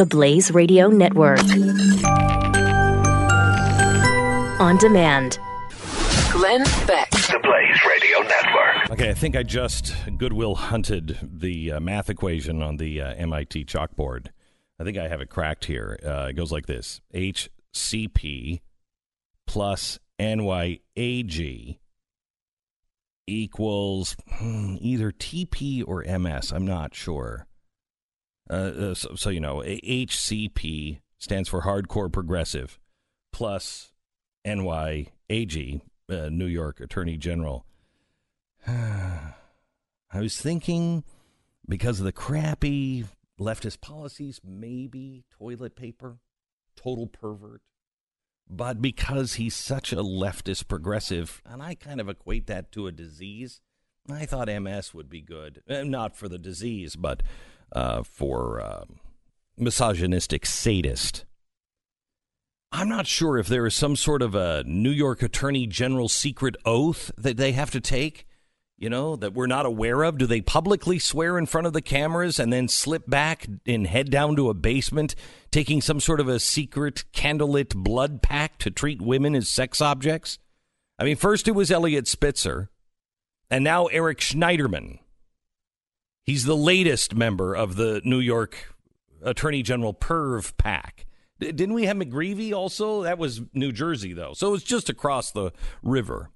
the Blaze Radio Network. On demand. Glenn Beck. The Blaze Radio Network. Okay, I think I just Goodwill hunted the uh, math equation on the uh, MIT chalkboard. I think I have it cracked here. Uh, it goes like this HCP plus NYAG equals hmm, either TP or MS. I'm not sure. Uh, uh, so, so, you know, HCP stands for Hardcore Progressive plus NYAG, uh, New York Attorney General. I was thinking because of the crappy leftist policies, maybe toilet paper, total pervert. But because he's such a leftist progressive, and I kind of equate that to a disease, I thought MS would be good. Uh, not for the disease, but uh, for uh, misogynistic sadist. I'm not sure if there is some sort of a New York Attorney General secret oath that they have to take you know, that we're not aware of? Do they publicly swear in front of the cameras and then slip back and head down to a basement, taking some sort of a secret candlelit blood pact to treat women as sex objects? I mean, first it was Eliot Spitzer, and now Eric Schneiderman. He's the latest member of the New York Attorney General Perv Pack. Didn't we have McGreevey also? That was New Jersey, though. So it's just across the river.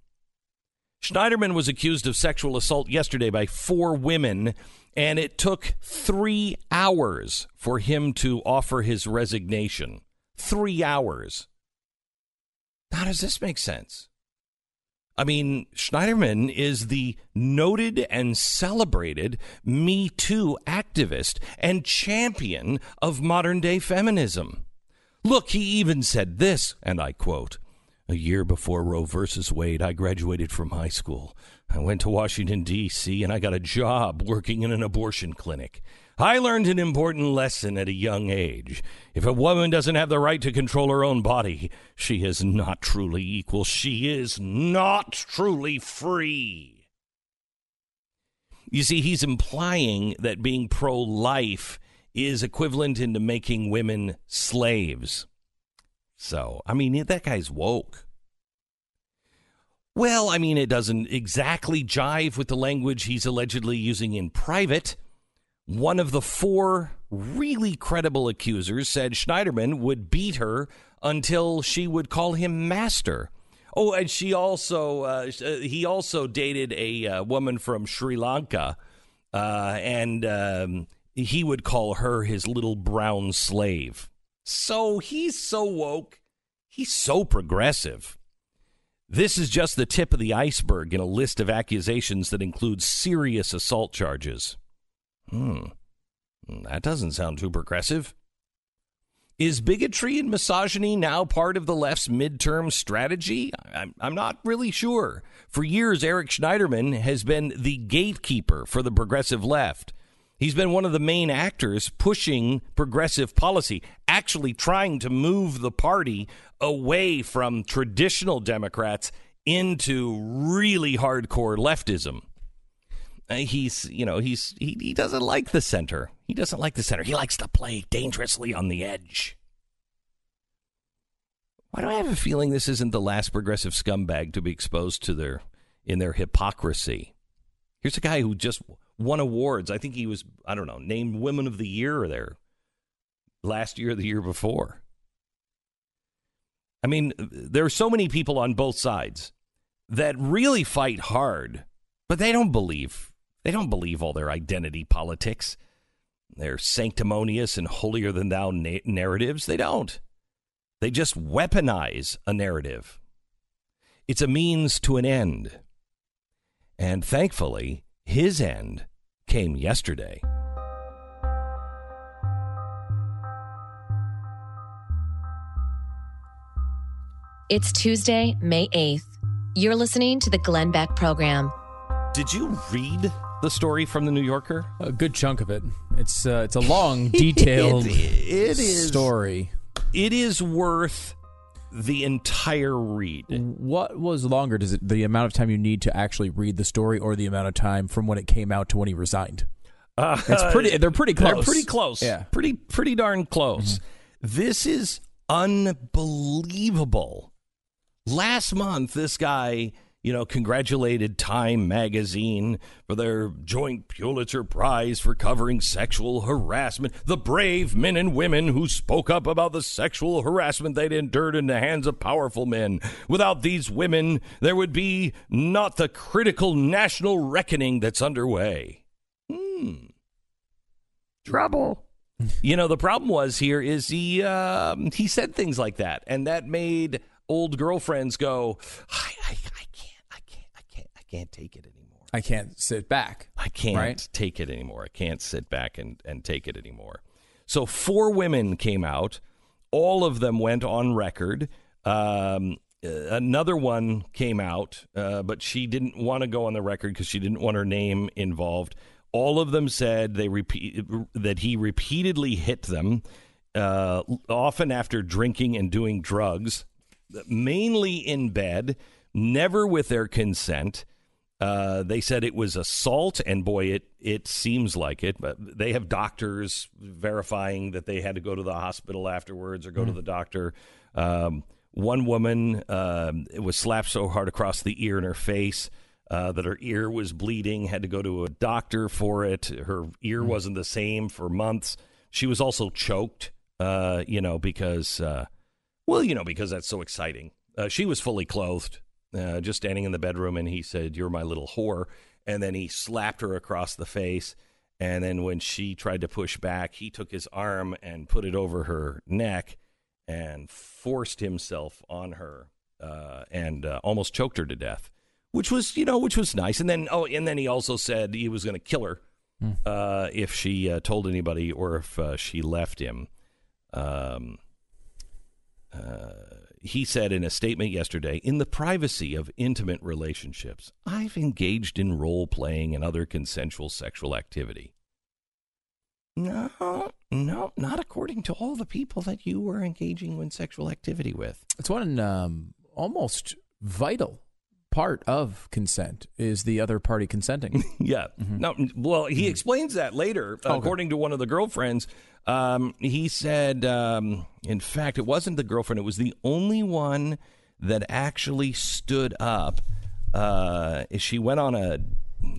Schneiderman was accused of sexual assault yesterday by four women, and it took three hours for him to offer his resignation. Three hours. How does this make sense? I mean, Schneiderman is the noted and celebrated Me Too activist and champion of modern day feminism. Look, he even said this, and I quote a year before Roe versus Wade, I graduated from high school. I went to Washington, D.C., and I got a job working in an abortion clinic. I learned an important lesson at a young age. If a woman doesn't have the right to control her own body, she is not truly equal. She is not truly free. You see, he's implying that being pro life is equivalent into making women slaves. So, I mean, that guy's woke. Well, I mean, it doesn't exactly jive with the language he's allegedly using in private. One of the four really credible accusers said Schneiderman would beat her until she would call him master. Oh, and she also uh, uh he also dated a uh, woman from Sri Lanka, uh, and um, he would call her his little brown slave. So he's so woke. He's so progressive. This is just the tip of the iceberg in a list of accusations that includes serious assault charges. Hmm. That doesn't sound too progressive. Is bigotry and misogyny now part of the left's midterm strategy? I'm, I'm not really sure. For years, Eric Schneiderman has been the gatekeeper for the progressive left. He's been one of the main actors pushing progressive policy, actually trying to move the party away from traditional Democrats into really hardcore leftism. Uh, he's, you know, he's he, he doesn't like the center. He doesn't like the center. He likes to play dangerously on the edge. Why do I have a feeling this isn't the last progressive scumbag to be exposed to their in their hypocrisy? Here's a guy who just won awards. I think he was, I don't know, named Women of the Year there last year or the year before. I mean, there are so many people on both sides that really fight hard, but they don't believe. They don't believe all their identity politics, their sanctimonious and holier than thou na- narratives. They don't. They just weaponize a narrative. It's a means to an end. And thankfully, his end came yesterday. It's Tuesday, May 8th. You're listening to the Glenn Beck program. Did you read the story from the New Yorker? A good chunk of it. It's uh, it's a long, detailed it, it is, story. It is worth the entire read. What was longer? Does it the amount of time you need to actually read the story, or the amount of time from when it came out to when he resigned? Uh, It's pretty. They're pretty close. They're pretty close. Yeah. Pretty pretty darn close. This is unbelievable. Last month, this guy, you know, congratulated Time magazine for their joint Pulitzer Prize for covering sexual harassment. The brave men and women who spoke up about the sexual harassment they'd endured in the hands of powerful men. Without these women, there would be not the critical national reckoning that's underway. Hmm. Trouble. You know, the problem was here is he um, he said things like that, and that made old girlfriends go, I, I, I can't, I can't, I can't, I can't take it anymore. I can't sit back. I can't Right. take it anymore. I can't sit back and, and take it anymore. So four women came out. All of them went on record. Um, uh, another one came out, uh, but she didn't want to go on the record because she didn't want her name involved. All of them said they repeat that he repeatedly hit them, uh, often after drinking and doing drugs, mainly in bed, never with their consent. Uh, they said it was assault, and boy, it it seems like it. But they have doctors verifying that they had to go to the hospital afterwards or go to the doctor. Um, one woman um, was slapped so hard across the ear and her face uh, that her ear was bleeding. Had to go to a doctor for it. Her ear wasn't the same for months. She was also choked. Uh, you know because. Uh, well, you know, because that's so exciting. Uh, she was fully clothed, uh, just standing in the bedroom, and he said, You're my little whore. And then he slapped her across the face. And then when she tried to push back, he took his arm and put it over her neck and forced himself on her uh, and uh, almost choked her to death, which was, you know, which was nice. And then, oh, and then he also said he was going to kill her uh, if she uh, told anybody or if uh, she left him. Um, he said in a statement yesterday in the privacy of intimate relationships, I've engaged in role playing and other consensual sexual activity. No, no, not according to all the people that you were engaging in sexual activity with. It's one um, almost vital part of consent is the other party consenting. Yeah. No, well, he explains that later. According to one of the girlfriends, um, he said, um, in fact, it wasn't the girlfriend, it was the only one that actually stood up. Uh, she went on a,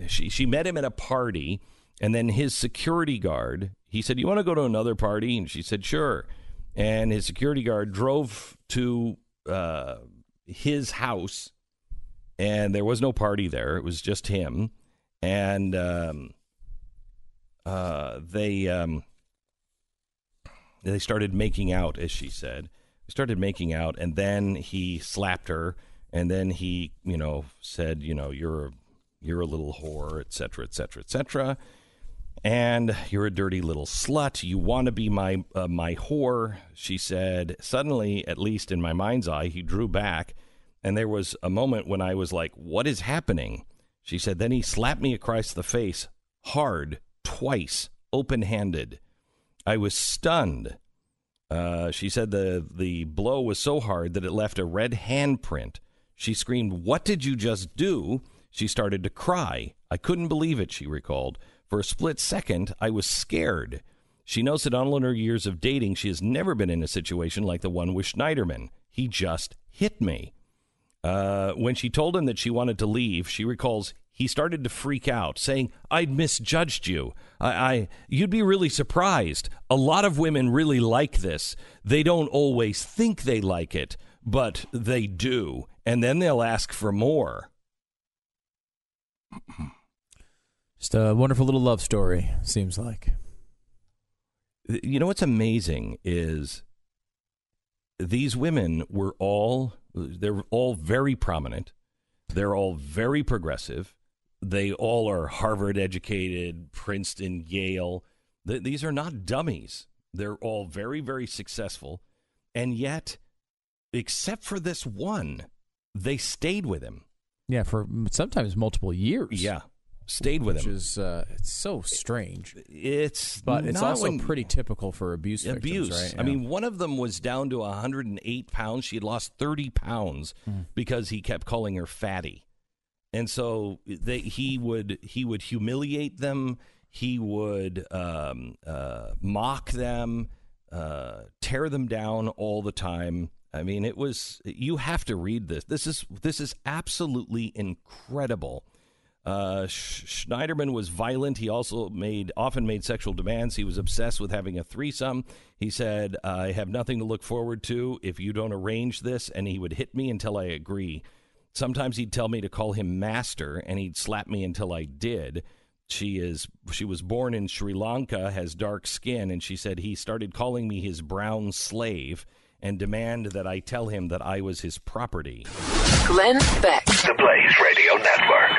she, she met him at a party, and then his security guard, he said, You want to go to another party? And she said, Sure. And his security guard drove to uh, his house and there was no party there. It was just him, and um, uh, they um, they started making out, as she said. They started making out, and then he slapped her, and then he, you know, said, you know, you're you're a little whore, et cetera, et cetera, et cetera. And you're a dirty little slut. You want to be my uh, my whore, she said. Suddenly, at least in my mind's eye, he drew back, and there was a moment when I was like, "What is happening?" She said. Then he slapped me across the face, hard, twice, open-handed. I was stunned. Uh, she said the the blow was so hard that it left a red handprint. She screamed, "What did you just do?" She started to cry. I couldn't believe it. She recalled. For a split second, I was scared. She knows that on all her years of dating, she has never been in a situation like the one with Schneiderman. He just hit me. Uh, when she told him that she wanted to leave, she recalls he started to freak out, saying, "I'd misjudged you. I, I, you'd be really surprised. A lot of women really like this. They don't always think they like it, but they do, and then they'll ask for more." Just a wonderful little love story, seems like. You know what's amazing is these women were all they're all very prominent. They're all very progressive. They all are Harvard educated, Princeton, Yale. Th- these are not dummies. They're all very very successful. And yet except for this one, they stayed with him. Yeah, for sometimes multiple years. Yeah. Stayed with which him. Which is uh, it's so strange, It's but it's also pretty typical for abuse victims, abuse. right? I mean, one of them was down to 108 pounds. She had lost 30 pounds Hmm. because he kept calling her fatty, and so they he would he would humiliate them. he would um, uh, mock them, uh, tear them down all the time. I mean, it was you have to read this. This is this is absolutely incredible. Uh, Schneiderman was violent. He also made often made sexual demands. He was obsessed with having a threesome. He said, "I have nothing to look forward to if you don't arrange this," and he would hit me until I agree. Sometimes he'd tell me to call him master, and he'd slap me until I did. She is she was born in Sri Lanka, has dark skin, and she said he started calling me his brown slave and demand that I tell him that I was his property. Glenn Beck. The Blaze Radio Network.